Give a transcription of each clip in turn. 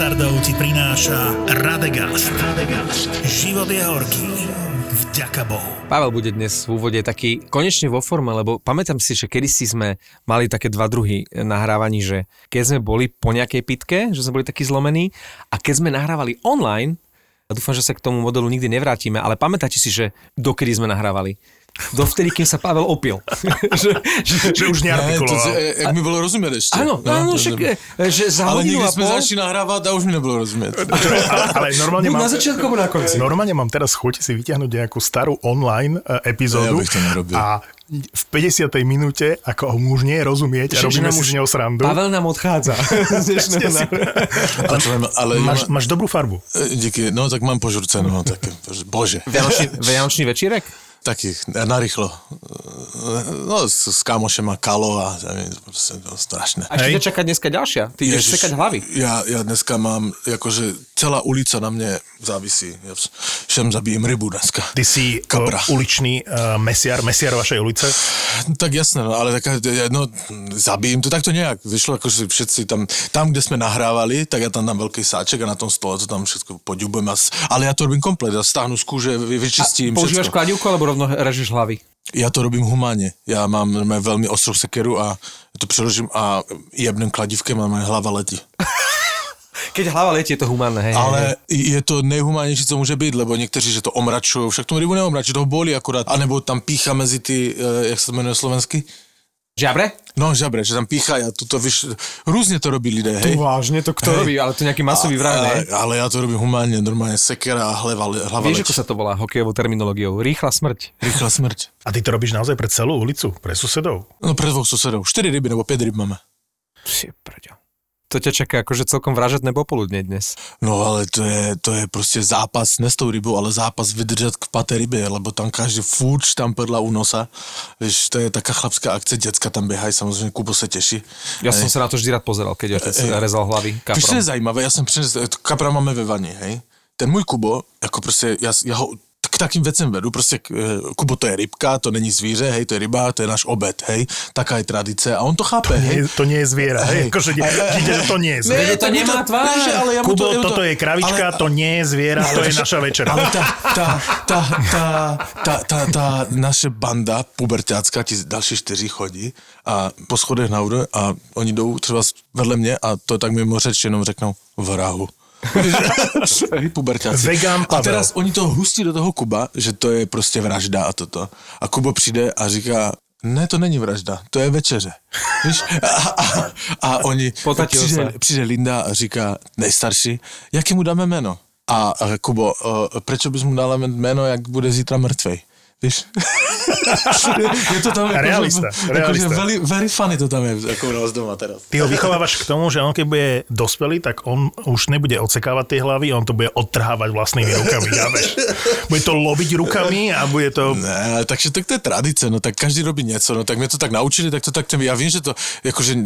bastardov ti prináša Radegast. Radegast. Život je horký. Vďaka Bohu. Pavel bude dnes v úvode taký konečne vo forme, lebo pamätám si, že kedysi sme mali také dva druhy nahrávaní, že keď sme boli po nejakej pitke, že sme boli takí zlomení a keď sme nahrávali online, a dúfam, že sa k tomu modelu nikdy nevrátime, ale pamätáte si, že dokedy sme nahrávali? Dovtedy, kým sa Pavel opil. že, že, že už neartikuloval. Ne, to, jak mi bolo rozumieť ešte. Áno, no, áno, však, že za Ale niekde a sme pol... začali nahrávať a už mi nebolo rozumieť. ale, ale normálne Buď mám, na začiatku, na konci. normálne mám teraz chuť si vyťahnuť nejakú starú online e, epizódu Ja bych to nerobil. a v 50. minúte, ako mu už nie je rozumieť a Že- že robíme si z neho srandu. Pavel nám odchádza. Ale, ale Máš, máš dobrú farbu. e, díky, no tak mám požurce, no tak, bože. Vianočný, Vianočný večírek? Taký, narýchlo. No, s, s kamošem a kalo a ja neviem, to proste to strašné. A ešte čaká dneska ďalšia. Ty ideš Ježiš, sekať hlavy. Ja, ja dneska mám, akože celá ulica na mne závisí. Ja všem zabijem rybu dneska. Ty si Kapra. uh, uličný uh, mesiar, mesiar vašej ulice. Tak jasné, no, ale taká, no, zabijem to takto nejak. Vyšlo akože všetci tam, tam, kde sme nahrávali, tak ja tam dám veľký sáček a na tom stole to tam všetko poďubujem. A, ale ja to robím komplet, ja stáhnu z kúže, vy- vyčistím Používaš všetko. kladivku, alebo rovno režeš hlavy? Ja to robím humánne. Ja mám normálne veľmi ostrú sekeru a to preložím a jebnem kladivkem a moja hlava letí. Keď hlava letí, je to humánne, hej. hej, hej. Ale je to nejhumánější, co může být, lebo někteří, že to omračují, však tomu rybu neomračují, toho bolí akorát. A nebo tam pícha mezi ty, eh, jak se to jmenuje slovensky? Žabre? No, žabre, že tam píchají a tuto, víš, různě to robí lidé, hej. Vážne, to kto Hej. robí? Ale to nejaký masový vrah, ale, ne? ale já to robím humánně, normálně sekera a hlava, hlava Vieš, letí. ako sa to volá hokejovou terminológiou? Rýchla smrť. Rýchla smrť. A ty to robíš naozaj pre celú ulicu, pre susedov. No pre dvoch susedov. 4 ryby nebo 5 ryb máme. Psi, prďo. To ťa čaká akože celkom vražedné popoludne dnes. No ale to je, to je prostě zápas, ne s tou rybou, ale zápas vydržet k paté rybě, lebo tam každý furt tam prdla u nosa. Víš, to je taká chlapská akce, děcka tam běhají, samozřejmě Kubo se těší. Ja som sa na to vždy rád pozeral, keď otec Ej. rezal hlavy kaprom. je zajímavé, já jsem přinesl, kapra máme ve vani, hej. Ten můj Kubo, jako prostě, já, já ho k takým vecem vedu, prostě eh, Kubo to je rybka, to není zvíře, hej, to je ryba, to je náš obed, hej, taká je tradice a on to chápe, hej. Nie, to nie je zviera. Hej, Hej. akože dieťa, že to nie je zviera. Ne, to nemá tvár. Vieš, ale ja Kubo, to, to, toto je kravička, ale- to nie je zviera, to je naša večera. Ale tá, tá, tá, tá, tá, tá, tá naše banda puberťácka, ti další čtyři chodí a po schodech nahoře a oni jdou třeba vedle mě a to tak mimo řeč jenom řeknou vrahu. Puberťáci. Vegan a Pavel. teraz oni to hustí do toho Kuba, že to je prostě vražda a toto. A Kubo přijde a říká, ne, to není vražda, to je večeře. Víš? A, a, a oni, Potatil přijde, se. přijde Linda a říká, nejstarší, jaký mu dáme jméno? A, a Kubo, uh, prečo bys mu dala jméno, jak bude zítra mrtvej? Víš? je to tam jako, Realista, že, realista. Jako, že very, very funny to tam je, ako u nás doma teraz. Ty ho vychovávaš k tomu, že on keď bude dospelý, tak on už nebude odsekávať tie hlavy, on to bude odtrhávať vlastnými rukami. Ja, vieš. Bude to lobiť rukami a bude to... Ne, takže tak to je tradice, no tak každý robí něco, no tak mě to tak naučili, tak to tak já vím, že to jakože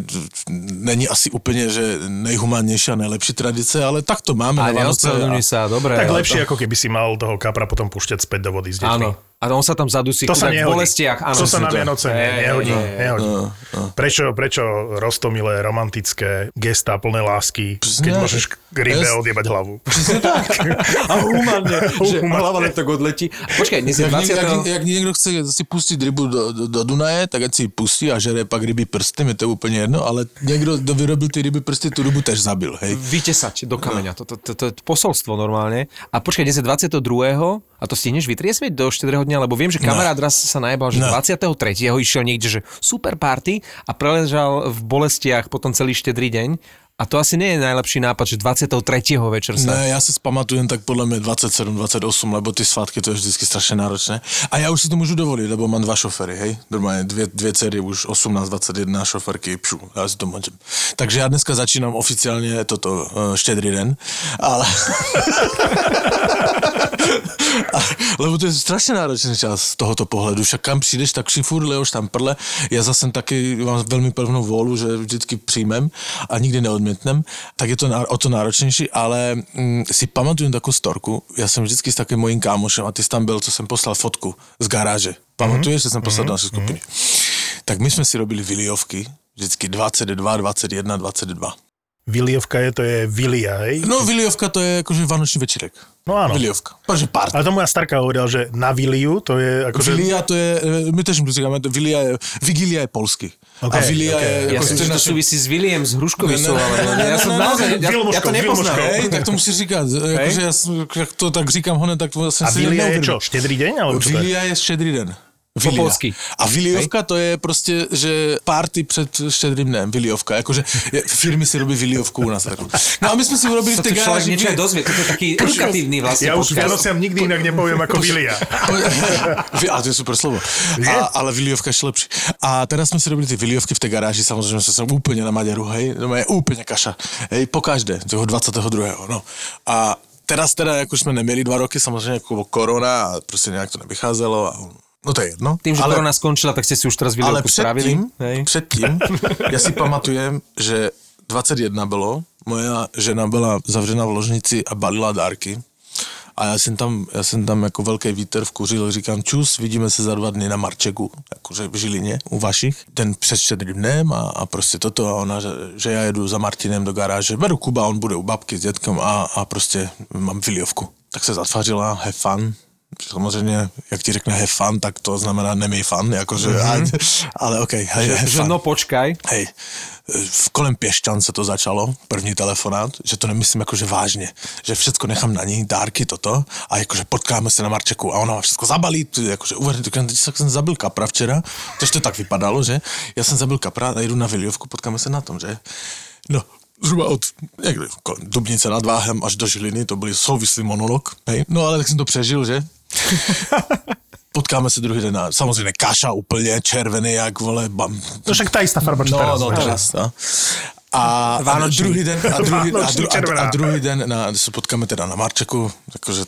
není asi úplně, že nejhumánnější a nejlepší tradice, ale tak to máme A neospravedlňuj sa, dobre. Tak lepšie, to- ako keby si mal toho kapra potom púšťať späť do vody s deťmi. Áno. A on sa tam zadusí To sa v nehodí. bolestiach. Áno, to sa na Vianoce Hej, ne- nehodí. hej, hej. nehodí. Prečo, prečo rostomilé, romantické gestá plné lásky, keď Presne. môžeš k rybe Jas- odjebať hlavu? A humánne, že hlava len tak odletí. Počkaj, dnes je Jak, jak, 20. jak někdo chce si pustit rybu do, do, do Dunaje, tak ať si ji pustí a žere pak ryby prsty, mi to je úplně jedno, ale někdo, kdo vyrobil ty ryby prsty, tu rybu tež zabil, hej. Vytesať do kameňa. To, to, to, to je posolstvo normálne. A počkaj, dnes je 22. a to stihneš vytriesvieť do štedrého dňa, lebo viem, že kamarát raz sa najebal, že No. 23. išiel niekde, že super party a preležal v bolestiach potom celý štedrý deň. A to asi nie je najlepší nápad, že 23. večer sa... Ne, já si zpamatujem tak podle mě 27, 28, lebo ty svátky to je vždycky strašně náročné. A já už si to můžu dovolit, lebo mám dva šofery, hej. Normálně dvě, dvě dcery, už 18, 21 šoferky, pšu, já si to můžem. Takže já dneska začínám oficiálně toto uh, štědrý den, ale... A, lebo to je strašně náročný čas z tohoto pohledu. Však kam přijdeš, tak si furt lejoš tam prle. Já zase taky mám velmi pevnou volu, že vždycky přijmem a nikdy neodmětnem. Tak je to o to náročnější, ale mm, si pamatuju takovou storku. Já jsem vždycky s takým mojím kámošem a ty tam byl, co jsem poslal fotku z garáže. Pamatuješ, že jsem poslal do naší skupiny? Tak my jsme si robili viliovky, vždycky 22, 21, 22. Viliovka je, to je Vilia, hej? No, Viliovka to je akože vánočný večírek. No áno. Viliovka. Takže party. Ale to moja starka hovorila, že na Viliu to je akože... Vilia to je, e, my tež říkáme, Vilia je, Vigilia je polsky. Ok, a Vilia ok. je... Ja ako si to že to naše- súvisí s William z Hruškovicou, ne, ja som naozaj, ja, ja to nepoznám. Hej, tak to musíš říkat. Akože ja, som- to tak říkám hone, tak to A som si Vilia je čo? Štedrý deň? Alebo? Vilia je štědrý den. Po Vilia. polsky. A Viliovka to je prostě, že party před štědrým dnem, Viliovka. Jakože je, firmy si robí Viliovku u nás. No a my jsme si urobili v To té garáži... niečo aj dozvie, toto je taký edukatívny vlastne Ja už. Vianociam nikdy inak nepoviem ako Vilia. Vi- Ale to je super slovo. A, ale Viliovka je lepší. A teraz jsme si robili ty Viliovky v té garáži, samozřejmě jsme se úplně na Maďaru, hej, no je úplně kaša, hej, po každé, toho 22. No. A teraz teda, jak už jsme neměli dva roky, samozřejmě jako korona a prostě nějak to nevycházelo a No to je jedno. Tým, že ale, korona skončila, tak ste si už teraz ale Viliovku spravili. předtím, Hej. předtím, já si pamatujem, že 21 bylo, moja žena byla zavřena v ložnici a balila dárky. A já jsem tam, já jsem tam jako velký vítr vkuřil, říkám čus, vidíme se za dva dny na Marčeku, jakože v Žilině, u vašich, ten před dnem a, a prostě toto a ona, že, že já jedu za Martinem do garáže, beru Kuba, on bude u babky s dětkem a, a prostě mám Viliovku. Tak se zatvářila, have fun, Samozřejmě, jak ti řekne have fun, tak to znamená nemej fun, jakože, mm-hmm. ale OK, have Že fun. no počkaj. Hej, v kolem Pěšťan se to začalo, první telefonát, že to nemyslím jakože vážně, že všecko nechám na ní, dárky, toto, a jakože potkáme se na Marčeku a ona má všechno zabalí, jakože uvedli, teď jsem zabil kapra včera, takže to tak vypadalo, že? Já jsem zabil kapra a jdu na Viliovku, potkáme se na tom, že? No, zhruba od kolem Dubnice nad Váhem až do Žiliny, to byl souvislý monolog, hej? No ale tak jsem to přežil, že? Potkáme se druhý den a samozřejmě kaša úplně červený, jak vole, bam, No však tá istá farba, čo No, teraz. no, teraz, no. A, druhý den, a druhý, a, dru, a, a druhý den na, se potkáme teda na Marčeku, jakože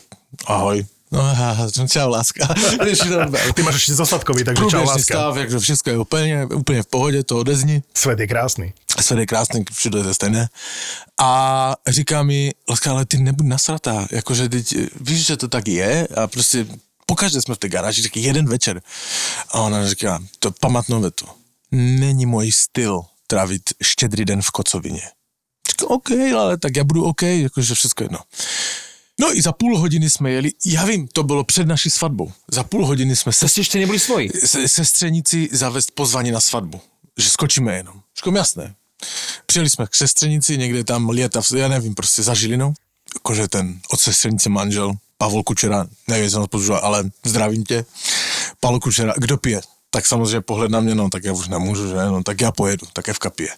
ahoj. No, ha, čau, láska. Ty máš ešte zostatkový, takže čau, láska. stav, jakže všechno je úplně, úplně v pohodě, to odezni. Svet je krásny. Svět je krásný, všude je stejné. A říká mi, láska, ale ty nebuď nasratá, jakože teď, víš, že to tak je a prostě pokaždé jsme v té garáži, taky jeden večer. A ona říká, to pamatnou vetu, není můj styl trávit štědrý den v kocovině. Říkám, OK, ale tak já budu OK, jakože všechno jedno. No i za půl hodiny jsme jeli, já vím, to bylo před naší svatbou. Za půl hodiny jsme se To ste ešte neboli svoji. se- sestřenici zavést pozvání na svatbu. Že skočíme jenom. Říkám, jasné. Přijeli jsme k sestřenici, někde tam v- já nevím, prostě za Žilinou. Jakože ten od sestřenice manžel, Pavol Kučera, nevím, jestli nás používá, ale zdravím tě. Pavel Kučera, kdo pije? Tak samozřejmě pohled na mě, no tak já už nemůžu, že? No tak já pojedu, tak Evka pije.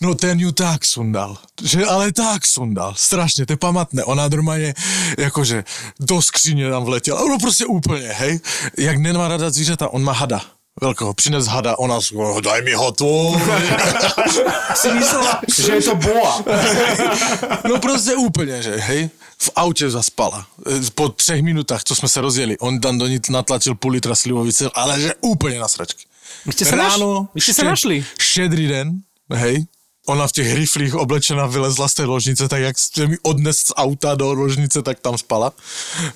No ten ju tak sundal, že ale tak sundal, strašně, to je pamatné. Ona normálně, jakože do skříně tam vletěla, no prostě úplně, hej. Jak nemá rada zvířata, on má hada. Velkého, přines hada, ona "Oh, daj mi ho tu. Si myslela, že je to boa. No prostě úplně, že hej. V autě zaspala. Po třech minutách, co jsme se rozjeli, on tam do ní natlačil půl litra slivovice, ale že úplně na sračky. Vy ste sa, naš... Vy ste sa štěd- našli. Štědrý den, hej. Ona v těch riflích oblečená vylezla z té ložnice, tak jak jste mi odnes z auta do ložnice, tak tam spala.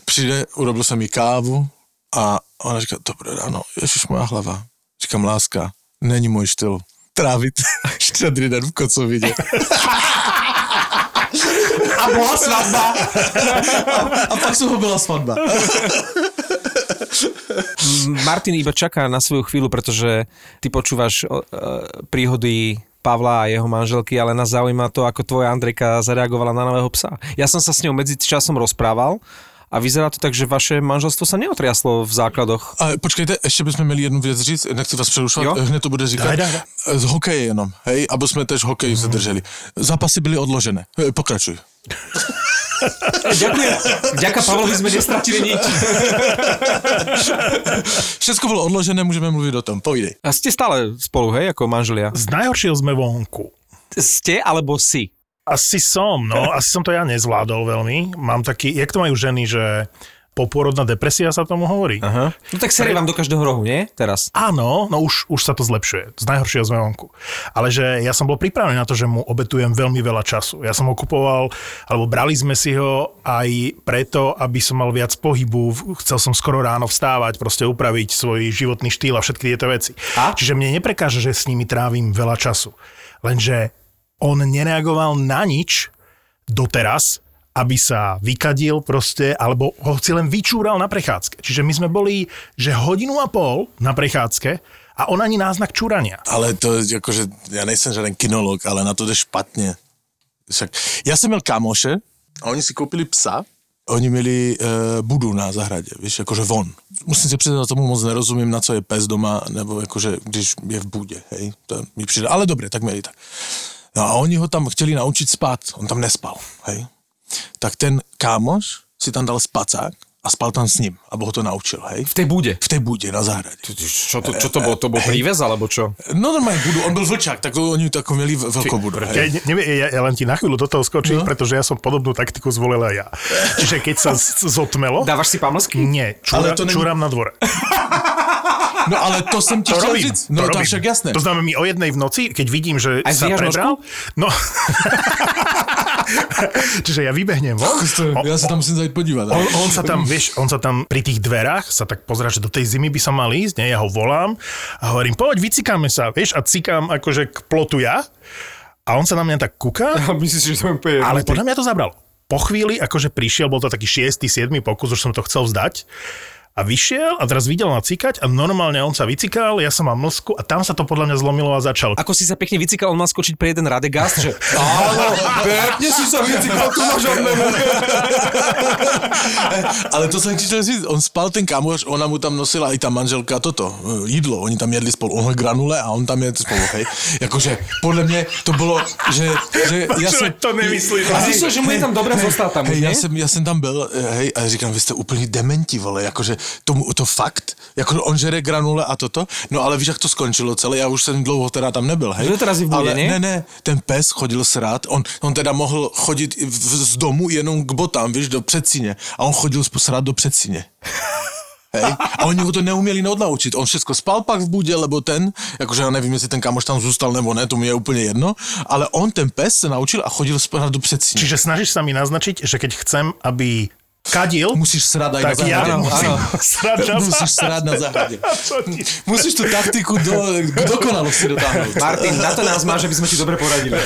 Přijde, urobil jsem jí kávu a ona říká, dobré ráno, ježiš moja hlava. Říkám, láska, není můj styl trávit štědrý den v kocovině. A bola svadba. A pak z toho byla svatba. Martin iba čaká na svoju chvíľu, pretože ty počúvaš e, príhody Pavla a jeho manželky, ale nás zaujíma to, ako tvoja Andrejka zareagovala na nového psa. Ja som sa s ňou medzi časom rozprával a vyzerá to tak, že vaše manželstvo sa neotriaslo v základoch. A počkejte, ještě bychom měli jednu věc říct, nechci vás přerušovat, Jo? hned to bude říkat. Daj, daj, daj. Z hokeje jenom, hej, aby jsme tež hokej se drželi. Zápasy byly odložené. Pokračuj. Ďakujem. Ďaká Pavlovi sme nestratili nič. Všechno bylo odložené, můžeme mluvit o tom. Pojdej. A ste stále spolu, hej, ako manželia? Z najhoršieho sme vonku. Ste alebo si? Asi som, no, asi som to ja nezvládol veľmi. Mám taký, jak to majú ženy, že poporodná depresia sa tomu hovorí. Aha. No tak serie vám do každého rohu, nie? Teraz. Áno, no už, už sa to zlepšuje. Z najhoršieho sme vonku. Ale že ja som bol pripravený na to, že mu obetujem veľmi veľa času. Ja som ho kupoval, alebo brali sme si ho aj preto, aby som mal viac pohybu. Chcel som skoro ráno vstávať, proste upraviť svoj životný štýl a všetky tieto veci. A? Čiže mne neprekáže, že s nimi trávim veľa času. Lenže on nereagoval na nič doteraz, aby sa vykadil proste, alebo ho si len vyčúral na prechádzke. Čiže my sme boli, že hodinu a pol na prechádzke a on ani náznak čúrania. Ale to je akože, ja nejsem žiaden kinolog, ale na to jde špatně. Však, já jsem měl kámoše a oni si koupili psa, oni měli e, budu na zahradě, víš, jakože von. Musím se přiznat, tomu moc nerozumím, na co je pes doma, nebo jakože, když je v budě, hej, to mi přijde, ale dobré, tak měli tak. No a oni ho tam chtěli naučit spát, on tam nespal, hej. Tak ten kámoš si tam dal spacák a spal tam s ním, aby ho to naučil, hej. V tej bude. V tej bude na zahradě. Čo to, čo to bolo? To bol príves, alebo čo? No normálne budu, on byl vlčák, tak oni tako měli veľkou budu. Ja, Hej. ne, neviem, ja, ja len ti na chvíľu do toho skočím, no. pretože ja som podobnú taktiku zvolil aj ja. Čiže keď sa z- zotmelo, Dávaš si pamlsky? nie, čúra, Ale to není- čúram na dvore. No ale to jsem ti To chtěl robím. říct. No to to však jasné. To znamená, mi o jednej v noci, keď vidím, že Aj sa prebral, no... Čiže ja vybehnem von. Ja sa tam musím zajít podívat. On, on sa tam, vieš, on sa tam pri tých dverách sa tak pozera, že do tej zimy by sa mal ísť, nie? Ja ho volám a hovorím, poď, vycikáme sa, vieš, a cikám akože k plotu ja. A on sa na mňa tak kúka, A myslíš, že to je úplne... ale podľa mňa to zabralo. Po chvíli, akože prišiel, bol to taký 6. 7. pokus, už som to chcel vzdať. A vyšiel a teraz videl ma cikať a normálne on sa vycikal, ja som mal mlsku a tam sa to podľa mňa zlomilo a začal. Ako si sa pekne vycikal, on mal skočiť pre jeden Radegast, že áno, pekne si sa vycikal, tu máš odmenu. Ale to jsem ti chtěl říct, on spal ten kamoš, ona mu tam nosila i ta manželka toto, eh, jídlo, oni tam jedli spolu, on granule a on tam jedl spolu, hej. Jakože, podle mě to bylo, že, že já jsem... to nemyslíš. A zišiel, že mu je tam dobré zostať tam Hej, já jsem, já jsem tam byl, eh, hej, a říkám, vy jste úplný dementi, vole, jakože tomu, to fakt, jako on žere granule a toto, no ale víš, jak to skončilo celé, já už jsem dlouho teda tam nebyl, hej. Že teraz v bude, ale, ne, ne, ten pes chodil srát, on, on teda mohl chodit z domu jenom k botám, víš, do předsíně, a on chodil srát do předsíně. Hej. A oni ho to neuměli odnaučit. On všechno spal pak v budě, lebo ten, jakože já nevím, jestli ten kamoš tam zůstal nebo ne, to mi je úplně jedno, ale on, ten pes, se naučil a chodil spát do předsíně. Čiže snažíš sa mi naznačiť, že keď chcem, aby kadil, Musíš srát aj na tak ja zahradě. musím srať na Musíš srát na ti- Musíš tu taktiku do, dokonalosti dotáhnout. Martin, na to nás máš, aby sme ti dobre poradili.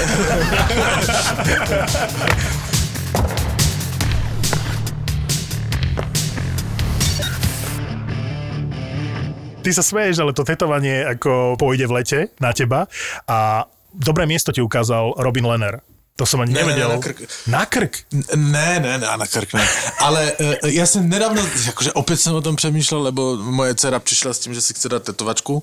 Ty sa smeješ, ale to tetovanie ako pôjde v lete na teba a dobré miesto ti ukázal Robin Lenner. To som ani Ne, ne, ne, nevedel. na krk. Na krk? Ne, ne, ne, na krk ne. Ale uh, já jsem nedávno, jakože opět jsem o tom přemýšlel, lebo moje dcera přišla s tím, že si chce dát tetovačku,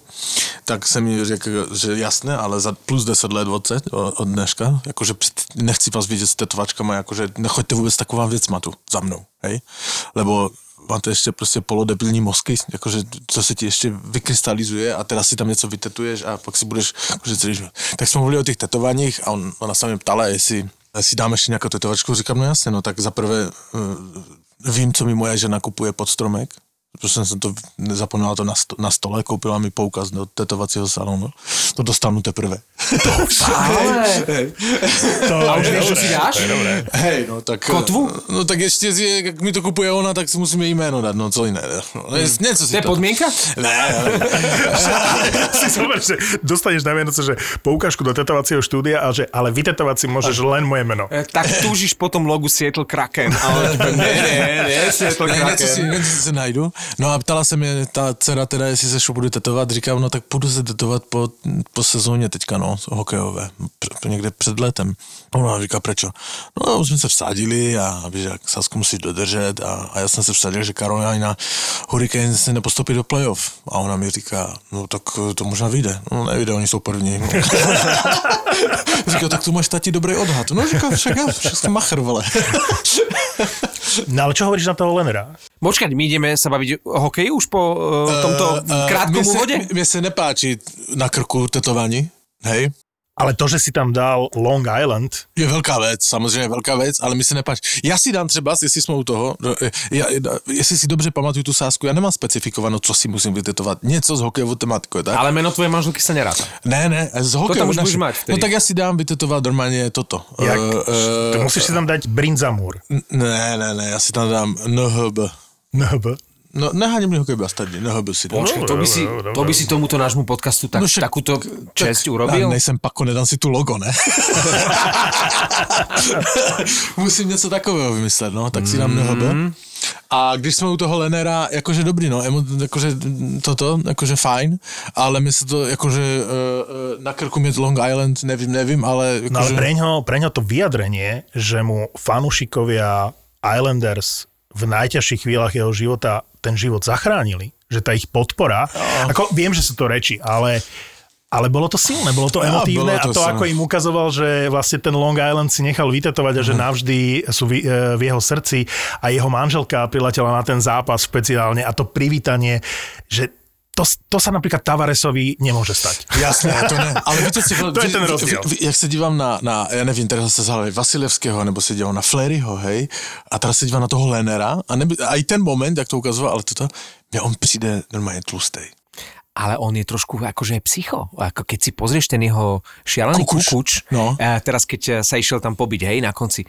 tak jsem mi řekl, že jasné, ale za plus 10 let od, od dneška, jakože nechci vás vidět s tetovačkama, jakože nechoďte vůbec taková věcma tu za mnou, hej? Lebo máte ještě prostě polodebilní mozky, jakože co se ti ještě vykrystalizuje a teda si tam něco vytetuješ a pak si budeš jakože celý život. Tak jsme mluvili o těch tetováních a on, ona se mě ptala, jestli si dám ještě nějakou tetovačku, říkám, no jasně, no tak zaprvé uh, vím, co mi moje žena kupuje pod stromek, protože jsem to zapomněla to na, sto, na stole, koupila mi poukaz do tetovacího salonu. To dostanu teprve. Ale... To, A už vieš, čo si dáš? Hej, no tak... Kotvu? No tak ještě, si, jak mi to kupuje ona, tak si musíme jméno dát, no co jiné. No, něco si To je podmienka? Ne, ne, si zober, že dostaneš na Vianoce, že poukážku do tetovacieho štúdia a že ale vytetovať si môžeš len moje meno. E, Tak túžiš potom logu Seattle Kraken. Ale ne, ne, ne, Seattle ne, něco si, Kraken. něco si najdu. No a ptala se mě ta dcera teda, jestli se šup budu tetovat. Říkám, no tak půjdu se tetovat po, po sezóně teďka, no, hokejové. Pr- někde před letem. Ona říká, prečo? No, už jsme se vsadili a víš, jak Sasku musí dodržet a, a já jsem se vsadil, že Carolina Hurricanes se nepostupí do playoff. A ona mi říká, no tak to možná vyjde. No nevyjde, oni jsou první. No. říká, tak tu máš tati dobrý odhad. No říká, však já, všechno machr, vole. No ale čo hovoríš na toho Lennera? Počkať, my ideme sa baviť o hokeji už po uh, tomto Eh, krátkom mne se- úvode? Mne se nepáči na krku tetování, hej. Ale to, že si tam dal Long Island, Je velká věc, samozřejmě velká věc, ale mi se nepáčí. Já si dám třeba, jestli jsme u toho, no, eh, já, jestli si dobře pamatuju tu sásku, já nemám specifikováno, co si musím vytetovat. Něco z hokejovou tematikou, tak? Ale meno tvojej manželky sa neráta. Ne, ne, z tam hokejovou už budeš mať vtedy. No tak já si dám vytetovat normálně toto. jak, Eh, to musíš si tam dať Brinzamur. ne, ne, ne, já si tam dám NHB. NHB. No, neháním hokejový stadne, nehobil si. to. Počkaj, to by, si, dobre, to by si tomuto nášmu podcastu tak, No však- takúto česť Ja urobil? nejsem Pako, nedám si tu logo, ne? Musím něco takového vymyslet, no, tak si dám NHB. A když jsme u toho Lenera, jakože dobrý, no, emo, jakože toto, jakože fajn, ale mi se to, jakože uh, na krku mít Long Island, nevím, nevím, ale No ale preňho, preňho to vyjadrenie, že mu fanúšikovia Islanders v najťažších chvíľach jeho života ten život zachránili, že tá ich podpora, ako viem, že sú to reči, ale ale bolo to silné, bolo to Ja, emotívne bolo a to to, silné. ako im ukazoval, že vlastne ten Long Island si nechal vytetovať a že navždy sú v, e, v jeho srdci a jeho manželka priletela na ten zápas špeciálne a to privítanie, že to, to sa napríklad Tavaresovi nemôže stať. Jasné, to ne. Ale víte si, To je ten rozdíl. jak se dívám na, na já nevím, teraz se zhali Vasilevského, nebo se dívám na Fleryho, hej, a teraz se dívám na toho Lenera, a, neby, a i ten moment, jak to ukazoval, ale toto, mně on přijde normálně tlustej. Ale on je trošku akože psycho. Ako keď si pozrieš ten jeho šialený Kukuš. kukuč, No. a teraz keď sa išiel tam pobiť, hej, na konci,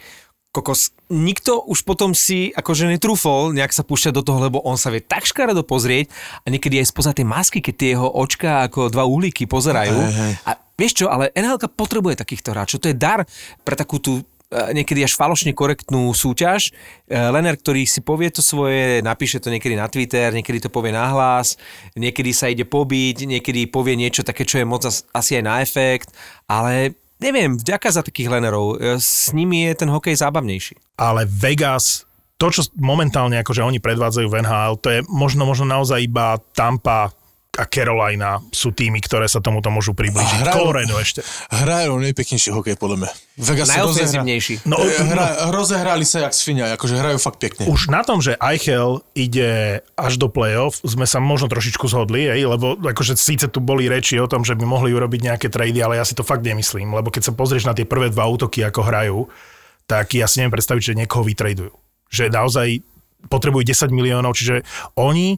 kokos, nikto už potom si akože netrúfol nejak sa púšťať do toho, lebo on sa vie tak škaredo pozrieť a niekedy aj spoza tej masky, keď tie jeho očka ako dva uhlíky pozerajú. Hej, hej. A vieš čo, ale NHL potrebuje takýchto hráčov. To je dar pre takú tú eh, niekedy až falošne korektnú súťaž. Eh, Lener, ktorý si povie to svoje, napíše to niekedy na Twitter, niekedy to povie nahlas, niekedy sa ide pobiť, niekedy povie niečo také, čo je moc as- asi aj na efekt, ale neviem, vďaka za takých Lenerov, eh, s nimi je ten hokej zábavnejší. ale Vegas, to, čo momentálne akože oni predvádzajú v NHL, to je možno, možno naozaj iba Tampa a Carolina sú tými, ktoré sa tomuto môžu približiť. A hrajú- Colorado ešte. Hrajú nejpeknejší hokej, podľa mňa. Vegas sa rozehrá- Najofenzívnejší. No, Hra, rozehrali sa jak svinia, akože hrajú fakt pekne. Už na tom, že Eichel ide až do play-off, sme sa možno trošičku zhodli, ej, lebo akože síce tu boli reči o tom, že by mohli urobiť nejaké trady, ale ja si to fakt nemyslím, lebo keď sa pozrieš na tie prvé dva útoky, ako hrajú, tak ja si neviem predstaviť, že niekoho vytradujú. Že naozaj potrebujú 10 miliónov, čiže oni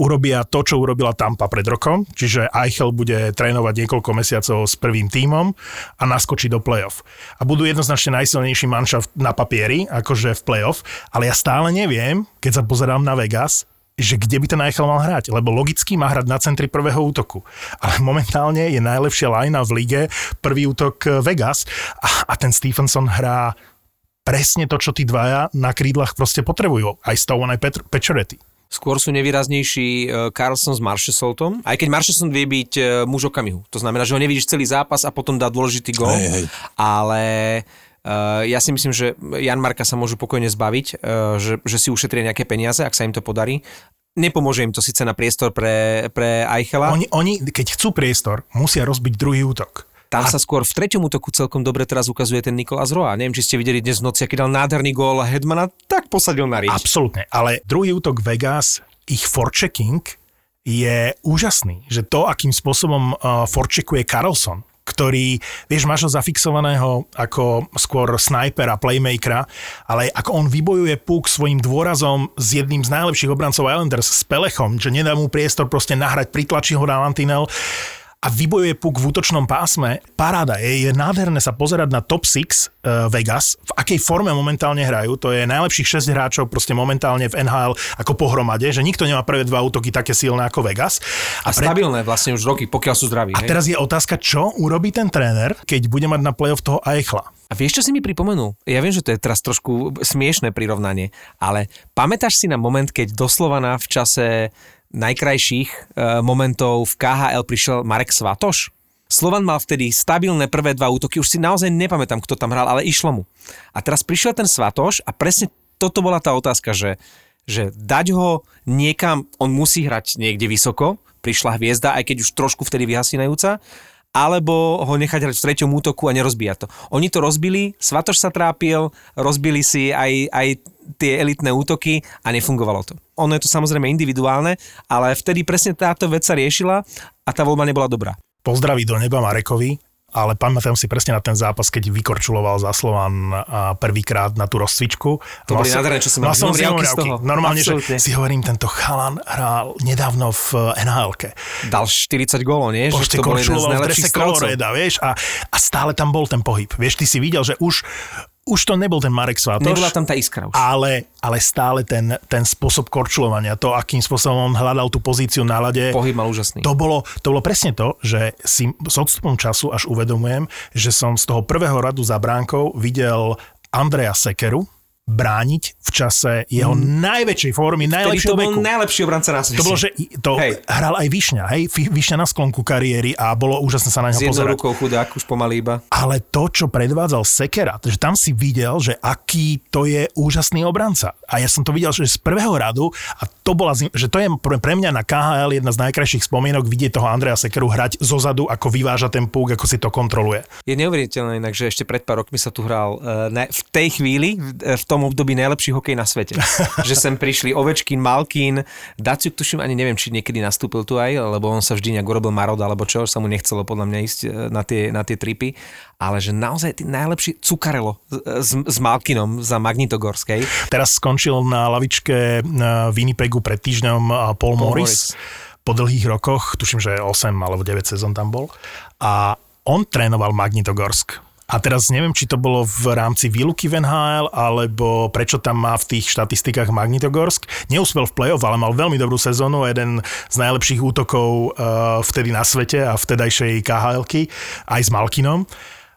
urobia to, čo urobila Tampa pred rokom, čiže Eichel bude trénovať niekoľko mesiacov s prvým tímom a naskočí do playoff. A budú jednoznačne najsilnejší manšaft na papieri, akože v playoff, ale ja stále neviem, keď sa pozerám na Vegas, že kde by ten Eichel mal hrať, lebo logicky má hrať na centri prvého útoku. Ale momentálne je najlepšia lajna v lige, prvý útok eh, Vegas a, a ten Stephenson hrá presne to, čo tí dvaja na krídlach proste potrebujú. Aj Stone, aj Pečoretti. Skôr sú nevýraznejší e, Carlson s Marchesoltom, aj keď Marcheson vie byť e, muž okamihu. To znamená, že ho nevidíš celý zápas a potom dá dôležitý gól. Hej, hej. Ale Uh, ja si myslím, že Jan Marka sa môžu pokojne zbaviť, uh, že, že si ušetria nejaké peniaze, ak sa im to podarí. Nepomôže im to síce na priestor pre, pre Eichela. Oni, oni, keď chcú priestor, musia rozbiť druhý útok. Tam sa skôr v treťom útoku celkom dobre teraz ukazuje ten Nikolás Roa. Neviem, či ste videli dnes v noci, aký dal nádherný gól a Hedmana tak posadil na riť. Absolútne, ale druhý útok Vegas, ich forechecking je úžasný. Že to, akým spôsobom uh, forechekuje Carlson, ktorý, vieš, máš ho zafixovaného ako skôr snajpera, playmakera, ale ako on vybojuje puk svojim dôrazom s jedným z najlepších obrancov Islanders, s Pelechom, že nedá mu priestor proste nahrať, pritlačí ho na mantinel a vybojuje puk v útočnom pásme. Paráda, je, je nádherné sa pozerať na top 6 uh, Vegas, v akej forme momentálne hrajú. To je najlepších 6 hráčov proste momentálne v NHL ako pohromade, že nikto nemá prvé dva útoky také silné ako Vegas. A stabilné vlastne už roky, pokiaľ sú zdraví. A hej? teraz je otázka, čo urobí ten tréner, keď bude mať na play-off toho Eichla. A vieš, čo si mi pripomenul? Ja viem, že to je teraz trošku smiešné prirovnanie, ale pamätáš si na moment, keď doslova na v čase najkrajších e, momentov v KHL prišiel Marek Svatoš? Slovan mal vtedy stabilné prvé dva útoky, už si naozaj nepamätám, kto tam hral, ale išlo mu. A teraz prišiel ten Svatoš a presne toto bola tá otázka, že, že dať ho niekam, on musí hrať niekde vysoko, prišla hviezda, aj keď už trošku vtedy vyhasínajúca, alebo ho nechať hrať v treťom útoku a nerozbíjať to. Oni to rozbili, Svatoš sa trápil, rozbili si aj, aj tie elitné útoky a nefungovalo to. Ono je to samozrejme individuálne, ale vtedy presne táto vec sa riešila a tá voľba nebola dobrá. Pozdraví do neba Marekovi, ale pamätám si presne na ten zápas, keď vykorčuloval za Slovan prvýkrát na tú rozcvičku. To boli nádherné, čo som mal som zimom riavky z toho. Normálne, Absolútne. že si hovorím, tento chalan hral nedávno v nhl Dal 40 gólov, nie? Že Proste to bol jeden z najlepších strelcov. Vieš, a, a stále tam bol ten pohyb. Vieš, ty si videl, že už už to nebol ten Marek Svatoš. Nebola tam tá iskra už. Ale, ale stále ten, ten spôsob korčulovania, to, akým spôsobom on hľadal tú pozíciu na lade. Pohyb mal úžasný. To bolo, to bolo presne to, že si s odstupom času až uvedomujem, že som z toho prvého radu za bránkou videl Andreja Sekeru, brániť v čase jeho mm. najväčšej formy, najlepšieho to bol veku. najlepší obranca na svete. To bolo, že to Hej. hral aj Višňa, hej, Višňa na sklonku kariéry a bolo úžasné sa na S neho jednou pozerať. rukou chudák, už pomaly iba. Ale to, čo predvádzal Sekera, že tam si videl, že aký to je úžasný obranca. A ja som to videl, že z prvého radu, a to bola, že to je pre mňa na KHL jedna z najkrajších spomienok vidieť toho Andreja Sekeru hrať zo zadu, ako vyváža ten púk, ako si to kontroluje. Je neuveriteľné inak, že ešte pred pár rokmi sa tu hral ne, v tej chvíli, v, v tom období najlepší hokej na svete. že sem prišli Ovečkin, Malkin, Daciuk, tuším, ani neviem, či niekedy nastúpil tu aj, lebo on sa vždy nejak urobil marod, alebo čo, sa mu nechcelo podľa mňa ísť eh, na tie, na tie tripy. Ale že naozaj tí najlepší Cukarelo s, s Malkinom za Magnitogorskej. Teraz skončil na lavičke na Winnipegu pred týždňom Paul, Paul Morris. Po dlhých rokoch, tuším, že 8 alebo 9 sezón tam bol. A on trénoval Magnitogorsk. A teraz neviem, či to bolo v rámci výluky v NHL, alebo prečo tam má v tých štatistikách Magnitogorsk. Neúspel v play-off, ale mal veľmi dobrú sezónu, jeden z najlepších útokov uh, vtedy na svete a vtedajšej khl aj s Malkinom.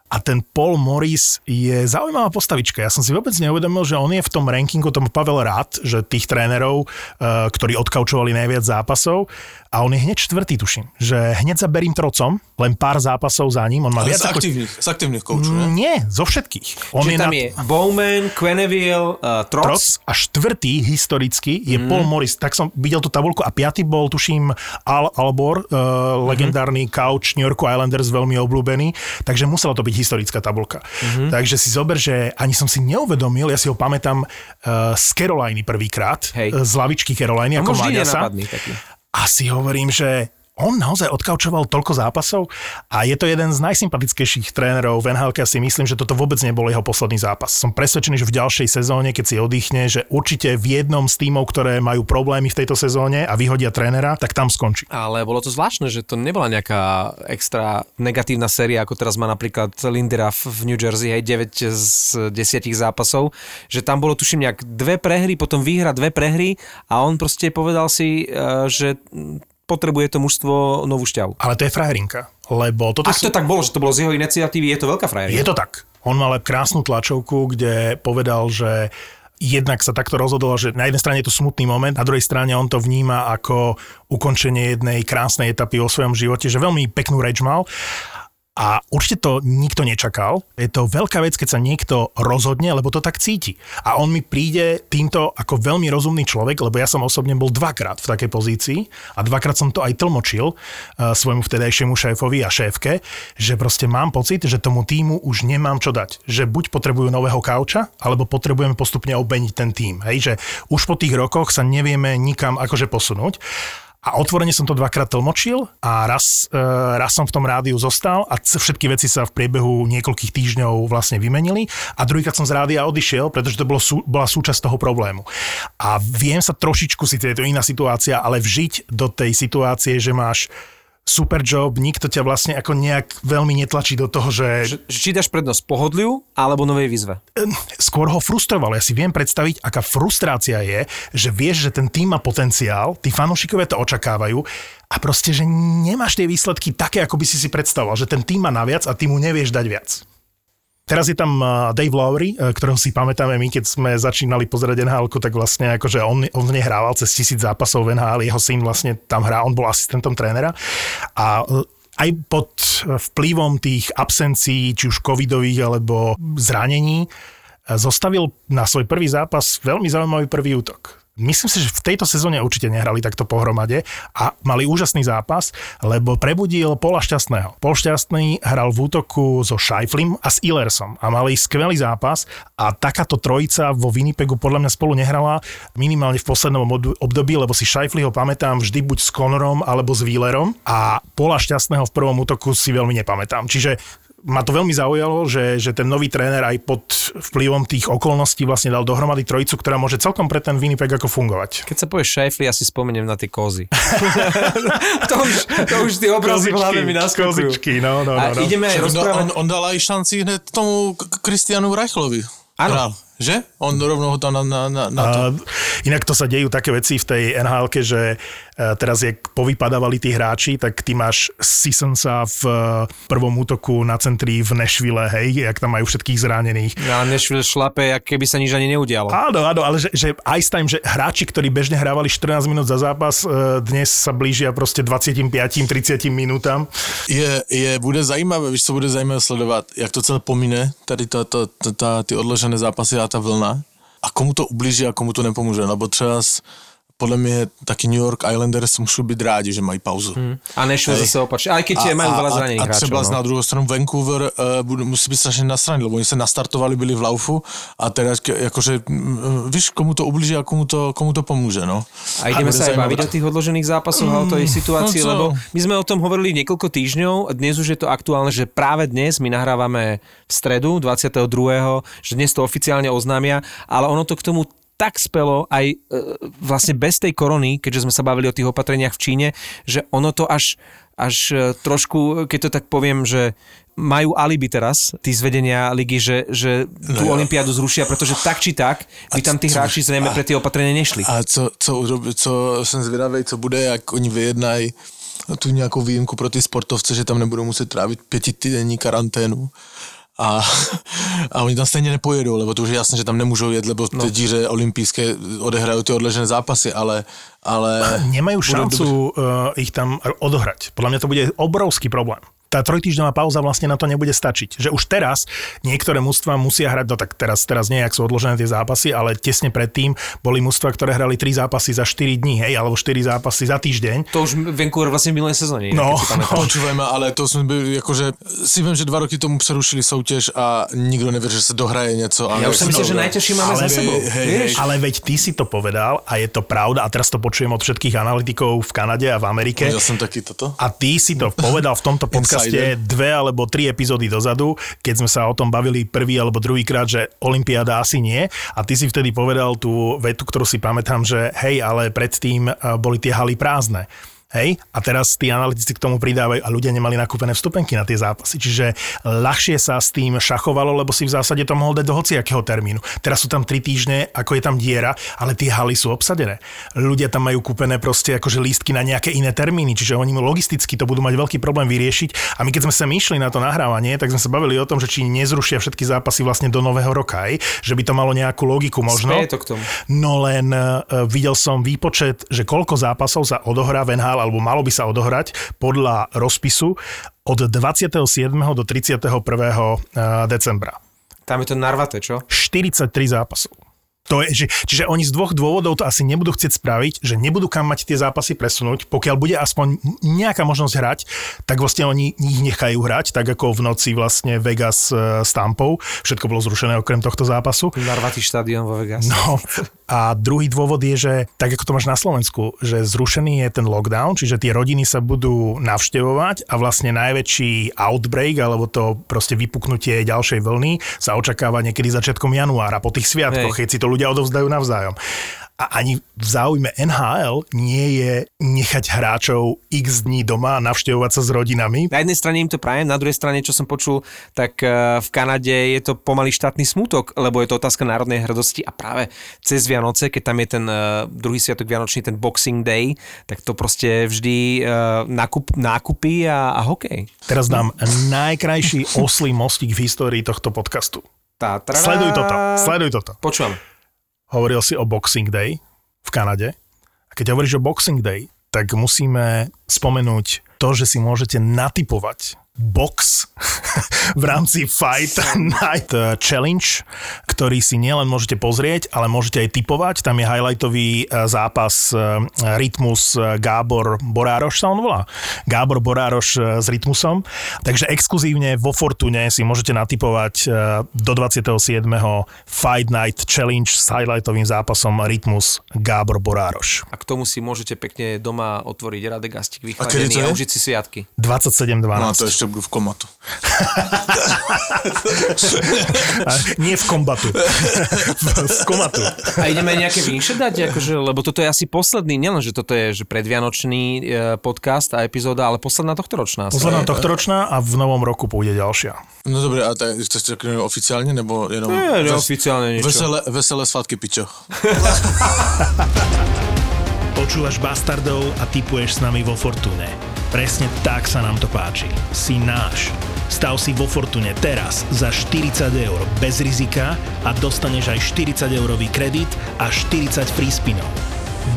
A ten Paul Morris je zaujímavá postavička. Ja som si vôbec neuvedomil, že on je v tom rankingu, tom Pavel rád, že tých trénerov, uh, ktorí odkaučovali najviac zápasov, a on je hneď štvrtý, tuším. Že hneď za Berim Trocom, len pár zápasov za ním. On má Ale viac z ako... aktívnych, z aktívnych koučov, ne? Nie, zo všetkých. On Že tam na... je Bowman, Quenneville, uh, Troc. Troc a štvrtý historicky je mm. Paul Morris. Tak som videl tú tabulku a piatý bol, tuším, Al Albor, uh, legendárny couch New York Islanders, veľmi obľúbený. Takže musela to byť historická tabulka. Mm-hmm. Takže si zober, že ani som si neuvedomil, ja si ho pamätám uh, z Caroliny prvýkrát, Hej. z lavičky Caroliny, ako mláďasa. nenapadný taký. A si hovorím, že on naozaj odkaučoval toľko zápasov a je to jeden z najsympatickejších trénerov v NHL. Si myslím, že toto vôbec nebol jeho posledný zápas. Som presvedčený, že v ďalšej sezóne, keď si oddychne, že určite v jednom z tímov, ktoré majú problémy v tejto sezóne a vyhodia trénera, tak tam skončí. Ale bolo to zvláštne, že to nebola nejaká extra negatívna séria, ako teraz má napríklad Lindera v New Jersey, hej, 9 z 10 zápasov, že tam bolo tuším nejak dve prehry, potom výhra dve prehry a on proste povedal si, eh, že potrebuje to mužstvo novú šťavu. Ale to je frajerinka, lebo toto Ak to tak bolo, že to bolo z jeho iniciatívy, je to veľká frajerka. Je to tak. On mal krásnu tlačovku, kde povedal, že jednak sa takto rozhodol, že na jednej strane je to smutný moment, na druhej strane on to vníma ako ukončenie jednej krásnej etapy vo svojom živote, že veľmi peknú reč mal. A určite to nikto nečakal. Je to veľká vec, keď sa niekto rozhodne, lebo to tak cíti. A on mi príde týmto ako veľmi rozumný človek, lebo ja som osobne bol dvakrát v takej pozícii a dvakrát som to aj tlmočil uh, svojmu vtedajšiemu šéfovi a šéfke, že proste mám pocit, že tomu týmu už nemám čo dať. Že buď potrebujú nového kauča, alebo potrebujeme postupne obmeniť ten tým. Hej, že už po tých rokoch sa nevieme nikam akože posunúť. A otvorene som to dvakrát tlmočil a raz, e, raz som v tom rádiu zostal a všetky veci sa v priebehu niekoľkých týždňov vlastne vymenili a druhýkrát som z rádia odišiel, pretože to bolo sú, bola súčasť toho problému. A viem sa trošičku, síce je to iná situácia, ale vžiť do tej situácie, že máš super job, nikto ťa vlastne ako nejak veľmi netlačí do toho, že Že, že či dáš prednosť pohodliu alebo novej výzve. skôr ho frustroval. Ja si viem predstaviť, aká frustrácia je, že vieš, že ten tým má potenciál, tí fanúšikovia to očakávajú a proste, že nemáš tie výsledky také, ako by si si predstavoval, že ten tým má naviac a ty mu nevieš dať viac. Teraz je tam Dave Lowry, uh, ktorého si pamätáme my, keď sme začínali pozerať nhl tak vlastne akože on, on v nej hrával cez tisíc zápasov v NHL, jeho syn vlastne tam hrá, on bol asistentom trénera a uh, aj pod vplyvom tých absencií, či už covidových alebo zranení, zostavil na svoj prvý zápas veľmi zaujímavý prvý útok. Myslím si, že v tejto sezóne určite nehrali takto pohromade a mali úžasný zápas, lebo prebudil Pola Šťastného. Pol Šťastný hral v útoku so Scheiflim a s Illersom a mali skvelý zápas a takáto trojica vo Winnipegu podľa mňa spolu nehrala minimálne v poslednom období, lebo si Scheifli ho pamätám vždy buď s Connorom alebo s Wheelerom a Pola Šťastného v prvom útoku si veľmi nepamätám. Čiže ma to veľmi zaujalo, že, že ten nový tréner aj pod vplyvom tých okolností vlastne dal dohromady trojicu, ktorá môže celkom pre ten Winnipeg ako fungovať. Keď sa povie Šajfli, ja si spomeniem na tie kozy. to, už, to už tie obrazy v hlave mi naskakujú. kozičky, no, no, no. A no. ideme aj Však on, dal- rozprávať... on, on dal aj šanci hned tomu Kristianu Reichlovi. Áno. Že? On rovno ho tam na, na, na, na to. A inak to sa dejú také veci v tej nhl že teraz, jak povypadávali tí hráči, tak ty máš Sissonsa v e, prvom útoku na centri v Nashville, hej, jak tam majú všetkých zranených. A Nashville šlape, jak keby sa nič ani neudialo. Áno, áno, ale že, že ice time, že hráči, ktorí bežne hrávali 14 minút za zápas, e, dnes sa blížia proste 25-30 minútam. Je, je, bude zajímavé, víš, co bude zajímavé sledovat, jak to celé pomine, tady to, to, to, ta, ty odložené zápasy a ta vlna a komu to ublíží a komu to nepomůže, nebo třeba s, podle mě taky New York Islanders musí být rádi, že mají pauzu. Hmm. A Nashville zase opačne, aj keď majú veľa zranených a, a hráčov. třeba no. na druhou stranu Vancouver uh, bude, musí být strašně nasraný, lebo oni se nastartovali, byli v laufu a teraz mm, víš, komu to ublíží a komu to, komu to pomůže, no. A ideme bude sa aj baviť o tých odložených zápasoch a o tej situácii, no lebo my sme o tom hovorili niekoľko týždňov, dnes už je to aktuálne, že práve dnes my nahrávame v stredu 22., že dnes to oficiálne oznámia, ale ono to k tomu tak spelo aj e, vlastne bez tej korony, keďže sme sa bavili o tých opatreniach v Číne, že ono to až, až e, trošku, keď to tak poviem, že majú alibi teraz, tí zvedenia ligy, že, že tú jo. olympiádu zrušia, pretože tak či tak by tam tí hráči zrejme pre tie opatrenia nešli. A co, co, urobi- co jsem zvědavý, co bude, jak oni vyjednají tu nějakou výjimku pro ty sportovce, že tam nebudou muset trávit pětitýdenní karanténu. A, a oni tam stejně nepojedou, lebo to už je jasné, že tam nemůžou jet, lebo no. ty díře olympijské odehrají ty odležené zápasy, ale, ale Nemajú šancu uh, ich tam odohrať. Podľa mňa to bude obrovský problém. Tá trojtýždňová pauza vlastne na to nebude stačiť. Že už teraz niektoré mužstva musia hrať, no tak teraz, teraz nie, ak sú odložené tie zápasy, ale tesne predtým boli mužstva, ktoré hrali 3 zápasy za 4 dní, hej, alebo 4 zápasy za týždeň. To už Vancouver vlastne v minulé sezóne. No, pamätám. Počúvajme, ale to jsme byli, jakože si vím, že dva roky tomu přerušili soutěž a nikdo nevěří, že se dohraje něco. A Ja už som myslel, že najťažšie máme Ale za sebou. hej, Vieš? Ale veď ty si to povedal a je to pravda a teraz to počujem od všetkých analytikov v Kanade a v Amerike. Ja som taký toto. A ty si to povedal v tomto podcaste Insider. dve alebo tri epizódy dozadu, keď sme sa o tom bavili prvý alebo druhýkrát, že Olympiáda asi nie. A ty si vtedy povedal tú vetu, ktorú si pamätám, že hej, ale predtým eh, boli tie haly prázdne. Hej? A teraz tí analytici k tomu pridávajú a ľudia nemali nakúpené vstupenky na tie zápasy. Čiže ľahšie sa s tým šachovalo, lebo si v zásade to mohol dať do hociakého termínu. Teraz sú tam tri týždne, ako je tam diera, ale tie haly sú obsadené. Ľudia tam majú kúpené proste akože lístky na nejaké iné termíny, čiže oni logisticky to budú mať veľký problém vyriešiť. A my keď sme sa myšli na to nahrávanie, tak sme sa bavili o tom, že či nezrušia všetky zápasy vlastne do nového roka, aj? že by to malo nejakú logiku možno. To k tomu. No len uh, videl som výpočet, že koľko zápasov sa odohrá v NHL, alebo malo by sa odohrať podľa rozpisu od 27. do 31. uh, decembra. Tam je to narvaté, čo? 43 zápasov. To je, že, čiže oni z dvoch dôvodov to asi nebudú chcieť spraviť, že nebudú kam mať tie zápasy presunúť. Pokiaľ bude aspoň nejaká možnosť hrať, tak vlastne oni ich nechajú hrať, tak ako v noci vlastne Vegas e, s Tampou. Všetko bolo zrušené okrem tohto zápasu. Narvatý štadión vo Vegas. No a druhý dôvod je, že tak ako to máš na Slovensku, že zrušený je ten lockdown, čiže tie rodiny sa budú navštevovať a vlastne najväčší outbreak alebo to proste vypuknutie ďalšej vlny sa očakáva niekedy začiatkom januára po tých sviatkoch, Hej. keď si to ľudia odovzdajú navzájom. A ani v záujme NHL nie je nechať hráčov x dní doma a navštevovať sa s rodinami. Na jednej strane im to prajem, na druhej strane, čo som počul, tak eh, v Kanade je to pomaly štátny smutok, lebo je to otázka národnej hrdosti a práve cez Vianoce, keď tam je ten eh, druhý sviatok Vianočný, ten Boxing Day, tak to proste vždy eh, nákup, nákupy a, a hokej. Teraz dám najkrajší oslý mostík v histórii tohto podcastu. Tá. Sleduj toto, sleduj toto. Počúvam. Hovoril si o Boxing Day v Kanade. A keď hovoríš o Boxing Day, tak musíme spomenúť to, že si môžete natypovať box v rámci Fight Night Challenge, ktorý si nielen môžete pozrieť, ale môžete aj typovať. Tam je highlightový e, zápas e, Rytmus e, Gábor Borároš sa on volá. Gábor Borároš s Rytmusom. Takže exkluzívne vo Fortune si môžete natypovať do 27. Fight Night Challenge s highlightovým zápasom Rytmus Gábor Borároš. A k tomu si môžete pekne doma otvoriť A to vychladený a je? užiť si sviatky. 27.12. No to ešte budu v komatu. A nie v kombatu. v, komatu. A ideme nejaké vinšie dať, akože, lebo toto je asi posledný, nielen, že toto je že predvianočný e, podcast a epizóda, ale posledná tohto ročná. asi. Posledná tohto ročná a v novom roku pôjde ďalšia. No dobre, a tak chceš to oficiálne, nebo jenom... Nie, neoficiálne niečo. Veselé, veselé svátky, pičo. Počúvaš Bastardov a typuješ s nami vo Fortune. Presne tak sa nám to páči. Si náš. Stav si vo Fortune teraz za 40 eur bez rizika a dostaneš aj 40 eurový kredit a 40 free spinov.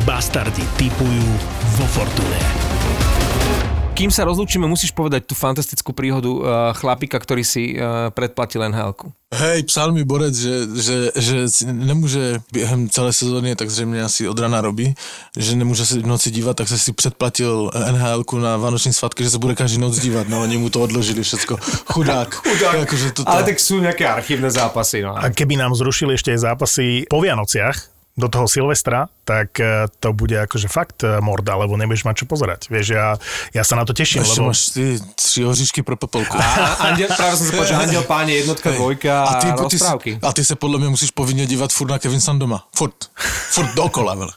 Bastardi typujú vo Fortune. Kým sa rozlúčime, musíš povedať tú fantastickú príhodu uh, chlapika, ktorý si uh, predplatil NHL-ku. Hej, psal mi Borec, že, že, že nemůže během celé sezóny, tak zřejmě asi od rana robí, že nemůže se v noci dívat, tak se si předplatil nhl na Vánoční svátky, že se bude každý noc dívat. No, oni mu to odložili všetko. Chudák. Chudák. Akože toto. Ale tak sú nejaké archívne zápasy. No. A keby nám zrušili ešte aj zápasy po Vianociach, do toho Silvestra, tak eh, to bude akože fakt eh, morda, lebo nebudeš mať čo pozerať. Vieš, ja, ja sa na to teším, Ešte lebo... máš ty tři oříšky pro popelku. A andel, práve som povedal, že Andel páne, jednotka, dvojka a, ty, ty, rozprávky. a ty se podle mě musíš povinně dívat furt na Kevin Sandoma. Furt. Furt dokola, vele.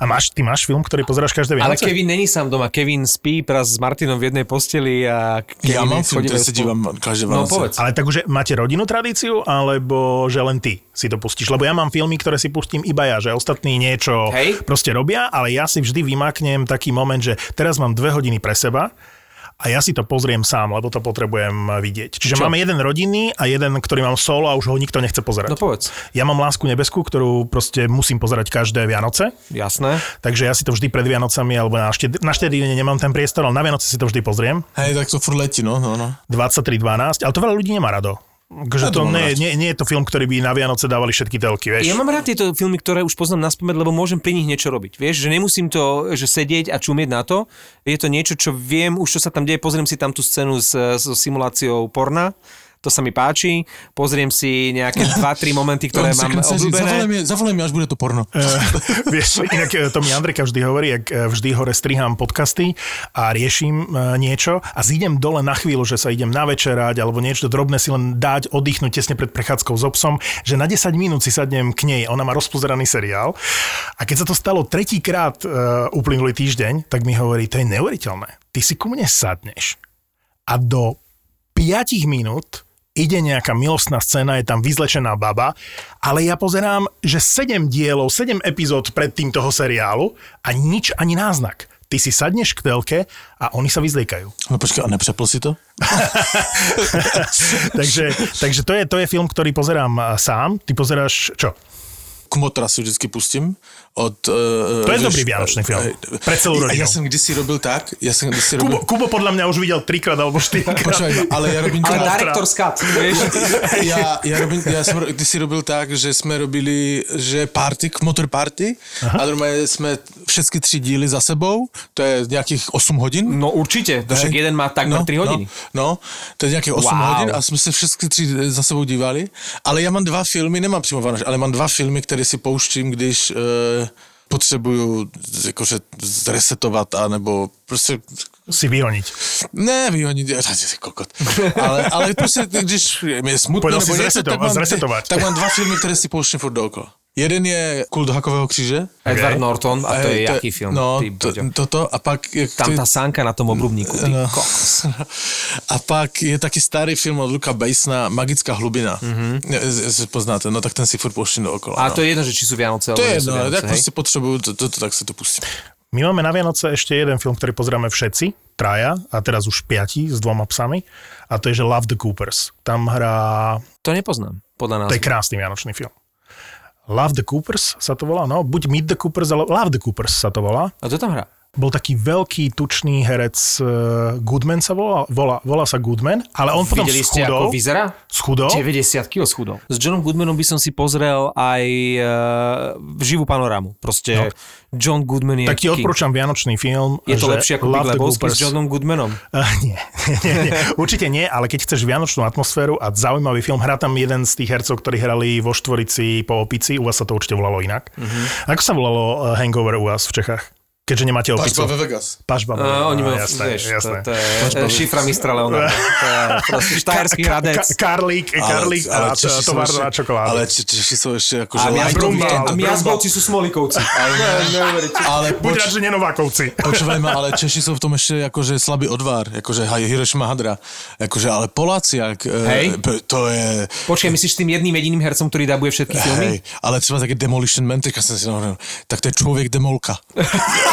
A máš, ty máš film, ktorý pozeráš každé Ale Vianoce? Kevin není sám doma. Kevin spí pras s Martinom v jednej posteli a Kevin Já mám film, se spolu. dívám každé No Vánoce. povedz. Ale tak už máte rodinnú tradíciu, alebo že len ty si to pustíš? Lebo ja mám filmy, ktoré si pustím iba ja, že ostatní niečo Hej. proste robia, ale ja si vždy vymaknem taký moment, že teraz mám dve hodiny pre seba a ja si to pozriem sám, lebo to potrebujem vidieť. Čiže Čo? máme jeden rodinný a jeden, ktorý mám solo a už ho nikto nechce pozerať. No povedz. Ja mám Lásku nebeskú, ktorú proste musím pozerať každé Vianoce, Jasné. takže ja si to vždy pred Vianocami alebo na, šted- na nemám ten priestor, ale na Vianoce si to vždy pozriem. Hej, tak to furt letí, no, no, no. 23.12, ale to veľa ľudí nemá rado. Takže to nie, nie, nie, je to film, ktorý by na Vianoce dávali všetky telky, vieš. Ja mám rád tieto filmy, ktoré už poznám na spomed, lebo môžem pri nich niečo robiť. Vieš, že nemusím to, že sedieť a čumieť na to. Je to niečo, čo viem, už čo sa tam deje, pozriem si tam tú scénu s, so simuláciou porna, to sa mi páči, pozriem si nejaké 2-3 momenty, ktoré mám obľúbené. Zavolej mi, až bude to porno. Eh, vieš, inak eh, to mi Andrejka vždy hovorí, jak eh, vždy hore strihám podcasty a riešim niečo a zídem dole na chvíľu, že sa idem navečerať alebo niečo drobné si len dať, oddychnúť tesne pred prechádzkou s obsom, že na 10 minút si sadnem k nej, ona má rozpozeraný seriál a keď sa to stalo tretíkrát uh, uplynulý týždeň, tak mi hovorí, to je neuveriteľné. Ty si ku mne sadneš a do 5 minút ide nejaká milostná scéna, je tam vyzlečená baba, ale ja pozerám, že 7 dielov, 7 epizód predtým toho seriálu a nič ani náznak. Ty si sadneš k telke a oni sa vyzliekajú. No počkej, a nepřepl si to? takže takže to, je, to je film, ktorý pozerám a, sám. Ty pozeráš čo? Kmotra si vždycky pustím. Od, uh, To je dobrý vianočný film. Pre celú rodinu. ja som kdysi robil tak, ja som kdysi robil... Kubo, Kubo podľa mňa už videl trikrát alebo štyrikrát. Počúvaj, ale ja robím. Ale Kmotra. Director's Cut, ja, ja, robím, ja som, ty si robil tak, že jsme robili, že party, motor party Aha. a normálně jsme všechny tři díly za sebou, to je nějakých 8 hodin. No určite, to však jeden má takmer 3 hodiny. No, no, to je nějakých 8 Wow. hodin a jsme se všechny tři za sebou dívali. Ale já mám dva filmy, nemám přímo ale mám dva filmy, které si pouštím, když uh, potřebuju jakože zresetovat, anebo prostě Si vyhoniť. ne, ty kokot. Ale, ale prostě, když mi je smutno, Povedal si nebo něco, zresetovat, tak mám, zresetovat. tak mám dva filmy, které si pouštím furt dookola. Jeden je Kult hakového kříže. Edward Norton, a to je Hej, jaký film? No, Ty, to, toto a pak... Jak Tam tá sánka na tom obrubníku, ty No. kokos. A pak je taky starý film od Luka Basena, Magická hlubina. Mm-hmm. Poznáte, no tak ten si furt pouštím dookola. A no. to je jedno, že či sú Vianoce, to je jedno, Vianoce, tak hej? prostě potřebuju, to, to, to, tak si to pustím. My máme na Vianoce ešte jeden film, ktorý pozeráme všetci, traja, a teraz už piati s dvoma psami, a to je, že Love the Coopers. Tam hrá, To nepoznám, podľa nás. to je krásny vianočný film. Love the Coopers sa to volá, no, buď Meet the Coopers, ale Love the Coopers sa to volá. A to tam hrá? Bol taký veľký, tučný herec, uh, Goodman sa volá, volá, volá sa Goodman, ale on potom Videli ste, ako vyzerá? schudol, 90 kg schudol. S Johnom Goodmanom by som si pozrel aj uh, živú panorámu. Proste no. John Goodman je... tak ti odporúčam vianočný film. Je to lepšie ako Big Lebowski s. Johnom Goodmanom? Uh, nie, nie, nie, určite nie, ale keď chceš vianočnú atmosféru a zaujímavý film, hrá tam jeden z tých hercov, ktorí hrali vo Štvorici po opici, u vás sa to určite volalo inak. Uh-huh. Ako sa volalo uh, Hangover u vás v Čechách? Keďže nemáte opicu. Pačba ve Vegas. Pažba. Uh, oni majú, jasné, vieš, jasné. To, to je šifra mistra Leonarda. To je proste štajerský hradec. ka- Karlík, Karlík a továrna čokoláda. Ale Če- Češi sú ešte akože... A Miazgovci- sú smolikovci. Ale, Buď rád, že nenovákovci. počúvaj ma, ale Češi sú v tom ešte akože slabý odvar, akože haj, Hiroshima Hadra. Akože, ale Poláci, ak, Hej. e, to je... Počkaj, myslíš tým jedným jediným hercom, ktorý dabuje všetky filmy? Hej, ale třeba také Demolition Man, teďka jsem si nahovoril, tak to je člověk demolka.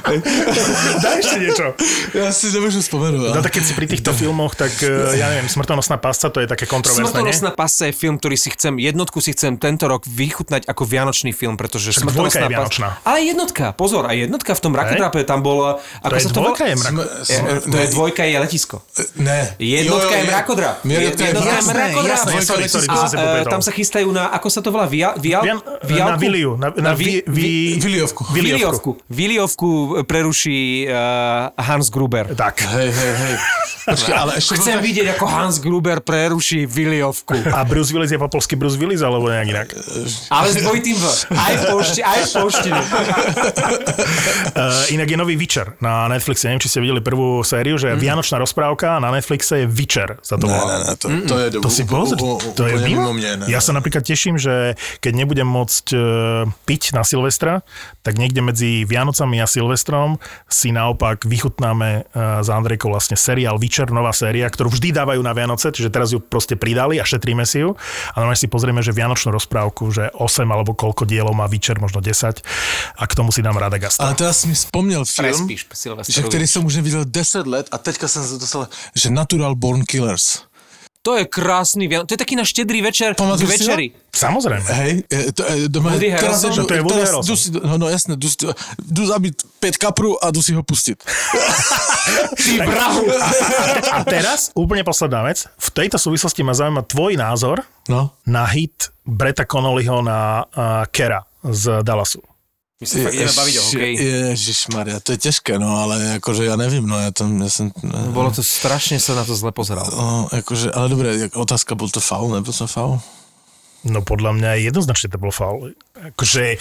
Daj ešte niečo. Já si nemůžu vzpomenout. No tak keď si pri týchto filmoch, tak eh, ja neviem, Smrtonosná pasca, to je také kontroverzné, nie? Smrtonosná pasca je film, ktorý si chcem, jednotku si chcem tento rok vychutnať ako vianočný film, pretože Však dvojka je Smrtonosná vianočná. pasca... Ale jednotka, pozor, aj jednotka v tom rakodrape tam bola... Ako To je sa dvojka, je volá? mrak. Je, to je dvojka, je letisko. Ne. Jednotka je mrakodrap. Jednotka je je mrakodrap. to A e, tam sa chystajú na, ako sa to volá, via, via, Vian- vialku? na Viliu, na, na, vi, vi, Viliovku. Viliovku. Viliovku preruší uh, Hans Gruber. Tak. Hej, hej, hej. Počkej, ale ešte... Chcem vidieť, ako Hans Gruber preruší Viliovku. A Bruce Willis je po polsky Bruce Willis, alebo nejak inak? Ale s dvojitým V. Aj v polšti, aj v polštine. Uh, inak je nový Witcher na Netflixe. Neviem, či ste videli prvú sériu, že Vianočná rozprávka na Netflixe je Witcher. Sa to Ne, ne, ne, to, to je To si pozri, to je mimo. mne. Ne, Ja sa napríklad teším, že keď nebudem môcť uh, piť na Silvestra, tak niekde medzi Vianocami a Silvestrom si naopak vychutnáme uh, za Andrejkou vlastne seriál Witcher, nová séria, ktorú vždy dávajú na Vianoce, čiže teraz ju proste pridali a šetríme si ju. A normálne si pozrieme, že Vianočnú rozprávku, že 8 alebo koľko dielov má Witcher, možno 10 a k tomu si dám Rada Gasta. Ale teraz mi vzpomněl film, Prespíš že který jsem už neviděl 10 let a teďka jsem se dostal, že Natural Born Killers. To je krásny, Vian- to je taký na štedrý večer, ho? večeri. Samozrejme. Hej, e, to, e, doma, Woody teraz, Harrelson? jdu- To je Woody teraz si, no, no jasne, jdu, si- jdu zabít pět kaprů a jdu si ho pustit. Ty brahu. A teraz úplne posledná vec. V tejto súvislosti ma zaujíma tvoj názor No. na hit Breta Connollyho na uh, Kera z Dallasu. My sa fakt ideme baviť o hokeji. Ježišmarja, to je těžké, no, ale jakože já nevím, no, já tam, já jsem, Bolo to strašne sa na to zle pozeral. no, jakože, ale dobré, jak otázka, byl to faul, nebyl to faul? No podľa mňa jednoznačne to bol faul. Akože,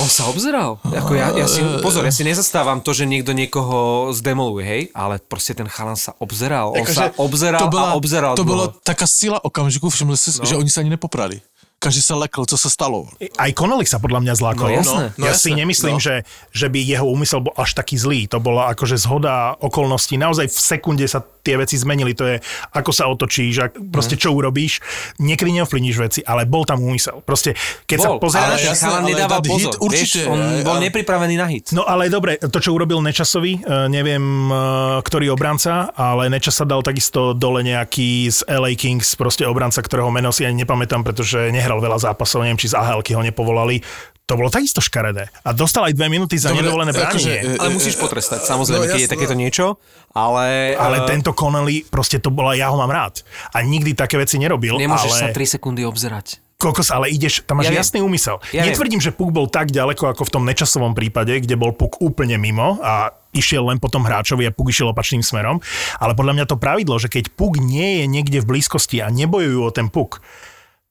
On sa obzeral. Ako ja, ja si, pozor, ja si nezastávam to, že niekto niekoho zdemoluje, hej, ale proste ten chalan sa obzeral. On sa obzeral a obzeral. to dlho. byla taká sila okamžiku, všimli si, no. že oni se ani nepoprali. Každý sa lekl, co sa stalo. aj Connolly sa podľa mňa zlákol. No jasné. No, ja jasné, si nemyslím, no. že, že by jeho úmysel bol až taký zlý. To bola akože zhoda okolností. Naozaj v sekunde sa tie veci zmenili. To je, ako sa otočíš, ak, proste čo urobíš. Niekedy neovplyvníš veci, ale bol tam úmysel. Proste, keď sa Bol, pozeráš... ale jasné, ale nedával pozor. hit určite, vieš, on aj, bol ale- nepripravený na hit. No ale dobre, to, čo urobil Nečasový, e, neviem, e, ktorý obranca, ale Nečas sa dal takisto dole nejaký z LA Kings, proste obranca, ktorého meno si ani nepamätám, pretože nehral veľa zápasov, neviem, či z AHL ho nepovolali. To bolo takisto škaredé. A dostal aj dve minúty za Dobre, nedovolené bránenie. akože, e, Ale e, musíš e, potrestať, samozrejme, no, keď je takéto niečo, ale... ale eh, tento Connelly, proste to bola, ja ho mám rád. A nikdy také veci nerobil. Nemôžeš ale... sa 3 sekundy obzerať. Kokos, ale ideš, tam máš Ja viem. jasný úmysel. Ja viem. Netvrdím, že puk bol tak ďaleko ako v tom nečasovom prípade, kde bol puk úplne mimo a išiel len po tom hráčovi a puk išiel opačným smerom. Ale podľa mňa to pravidlo, že keď puk nie je niekde v blízkosti a nebojujú o ten puk,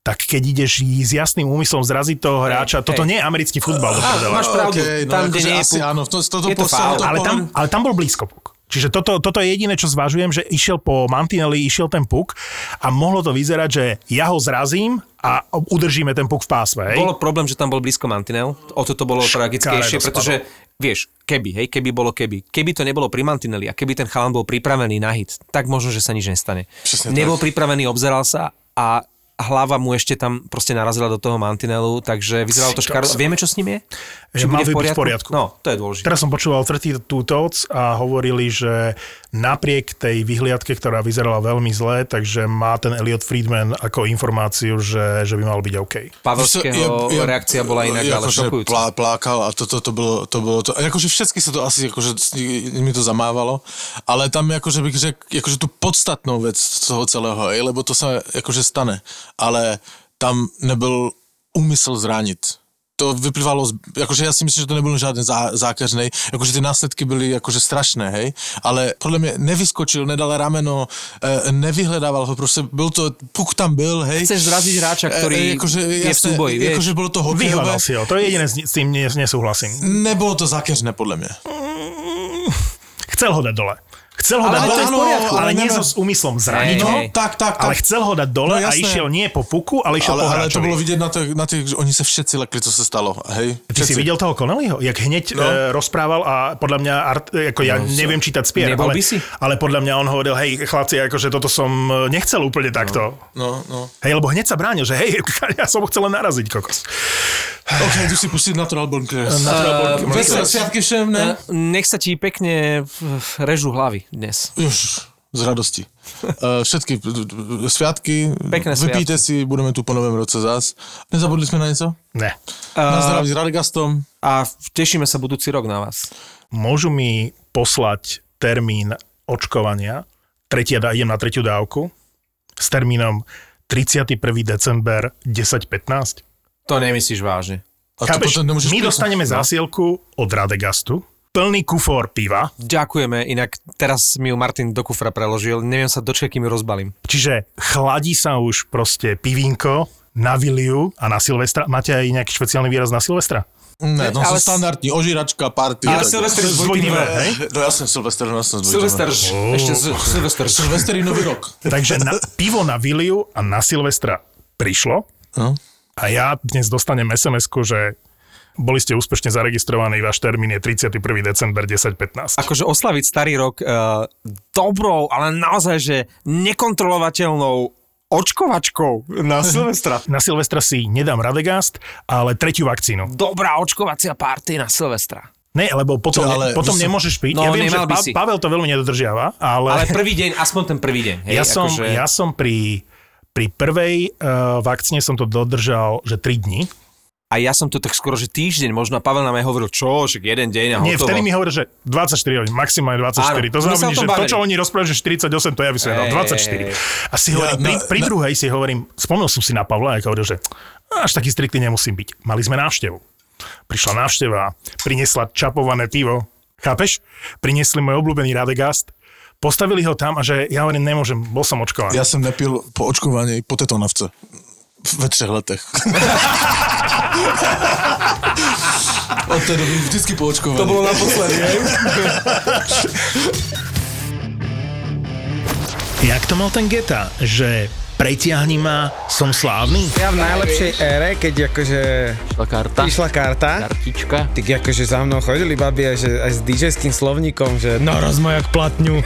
tak keď ideš s jasným úmyslom zraziť toho hráča, hej. toto nie je americký futbal. do prdele. máš pravdu. Okay, no, Tam, kde akože nie je asi puk. áno, to, toto Je to faul. to ale, tam, ale tam bol blízko puk. Čiže toto, toto je jediné, čo zvažujem, že išiel po Mantinelli, išiel ten puk a mohlo to vyzerať, že ja ho zrazím a udržíme ten puk v pásme. Hej? Bolo problém, že tam bol blízko mantinel, o to to bolo tragickejšie, pretože vieš, keby, hej, keby bolo keby. Keby to nebolo pri mantineli a keby ten chalan bol pripravený na hit, tak možno, že sa nič nestane. Nebol pripravený, obzeral sa a hlava mu ešte tam proste narazila do toho mantinelu, takže vyzeralo to škaredo. Vieme, čo s ním je? Že mal byť v poriadku. No, to je dôležité. Teraz som počúval 32 Thoughts a hovorili, že napriek tej vyhliadke, ktorá vyzerala veľmi zle, takže má ten Elliot Friedman ako informáciu, že, že by mal byť OK. Pavelského reakcia bola inak, ale akože šokujúca. plá, plákal a to, to, to, bylo, to bylo to, akože všetky sa to asi, akože mi to zamávalo, ale tam akože bych řekl, akože tu podstatnou vec z toho celého, lebo to sa akože stane, ale tam nebyl úmysl zranit. To vyplývalo, z, jakože já si myslím, že to nebyl žádný zá, zákeřnej, jakože ty následky byly jakože strašné, hej, ale podle mě nevyskočil, nedal rameno, e, nevyhledával ho, prostě byl to, puk tam byl, hej. Chceš zraziť hráča, ktorý E, jakože, je v súboji, vieš. Jakože bylo to hokejové. Vyhľadal si ho, to je jediné, s nie- nesúhlasím. Nebylo to zákeřné, podle mě. Chcel ho dať dole. Chcel ho Ale dať dole, poriadku, ale ale nie ne- so s úmyslom zraniť Hej, ho. Tak, tak, tak. ale chcel ho dať dole No a jasné. išiel nie po puku, ale išiel ale, po ale to hráčovi. bylo vidět na těch, na těch, že oni se všetci lekli, co se stalo, hej. Ty si Všetci. videl toho Connellyho? Jak hneď no. e, rozprával a podľa mňa, art, ako ja no, neviem čítať spier, ale, si? ale podľa mňa on hovoril, hej chlapci, akože toto som e, nechcel úplne takto. No, no. Hej, lebo hneď sa bránil, že hej, ja som ho chcel len naraziť, kokos. Ok, jdu si pustit Natural Born Killers. Natural Born Uh, Killers. Veselé sviatky všem, ne? Eh, Nech sa ti pekne v- režu hlavy dnes. Už, z radosti. Uh, všetky sviatky, Pekné vypíte si, budeme tu po novém roce zas. Nezabudli jsme na něco? Ne. Na zdraví s Radgastom. A tešíme sa budúci rok na vás. Môžu mi poslať termín očkovania, tretia, idem na tretiu dávku, s termínom 31. december 10.15. To nemyslíš vážne. A Chápeš, my prísť. dostaneme zásielku od Radegastu, plný kufor piva, Ďakujeme, inak teraz mi ju Martin do kufra preložil, neviem sa dočkať, kým ju rozbalím. čiže chladí sa už proste pivinko na Viliu a na Silvestra. Máte aj nejaký špeciálny výraz na Silvestra? Ne, no Ale ale s- standardní, ožíračka, party. Ale. Silvester s Dvojitým V, hej? No jasne, Silvester, no jasne. s dvojitým Silvester, V. ešte z- Silvester. Silvester je nový rok. Takže na, pivo na Viliu a na Silvestra prišlo No. a ja dnes dostanem sms že boli ste úspešne zaregistrovaní, váš termín je 31. december 10.15. Akože oslaviť starý rok uh, dobrou, ale naozaj, že nekontrolovateľnou očkovačkou na Silvestra. Na Silvestra si nedám Radegast, ale tretiu vakcínu. Dobrá očkovacia party na Silvestra. Ne, lebo potom, Čo, ale potom nemôžeš piť. No, ja viem, že pa- si. Pavel to veľmi nedodržiava, ale, Ale prvý deň, aspoň ten prvý deň. Hej, ja, som, akože... ja som pri, pri prvej uh, vakcíne som to dodržal, že 3 dní. A ja som to tak skoro, že týždeň, možno a Pavel nám aj hovoril, čo, však jeden deň a Nie, hotovo. vtedy mi hovorí, že 24 hodín, maximálne 24. Áno, to znamená, že to, bavili. čo oni rozprávajú, že 48, to ja by som dal Hej, 24. hej, hej. A si Ja, hovorím, pri, na- pri na- druhej si hovorím, spomnul som si na Pavla, ako hovoril, že až taký striktný nemusím byť. Mali sme návštevu. Prišla návšteva, priniesla čapované pivo, chápeš? Priniesli môj obľúbený Radegast, postavili ho tam a že ja hovorím, nemôžem, bol som očkovaný. Já jsem nepil po očkování po tetonavce. Ve třech letech. Od doby vždycky po očkování. To bolo naposledy, hej? Jak to mal ten Geta, že pretiahni ma, som slávny? Ja v najlepšej ére, keď akože Išla karta. išla karta, Kartička. tak akože za mnou chodili babi aj, že, aj s DJ-ským slovníkom, že naraz ma jak platňu.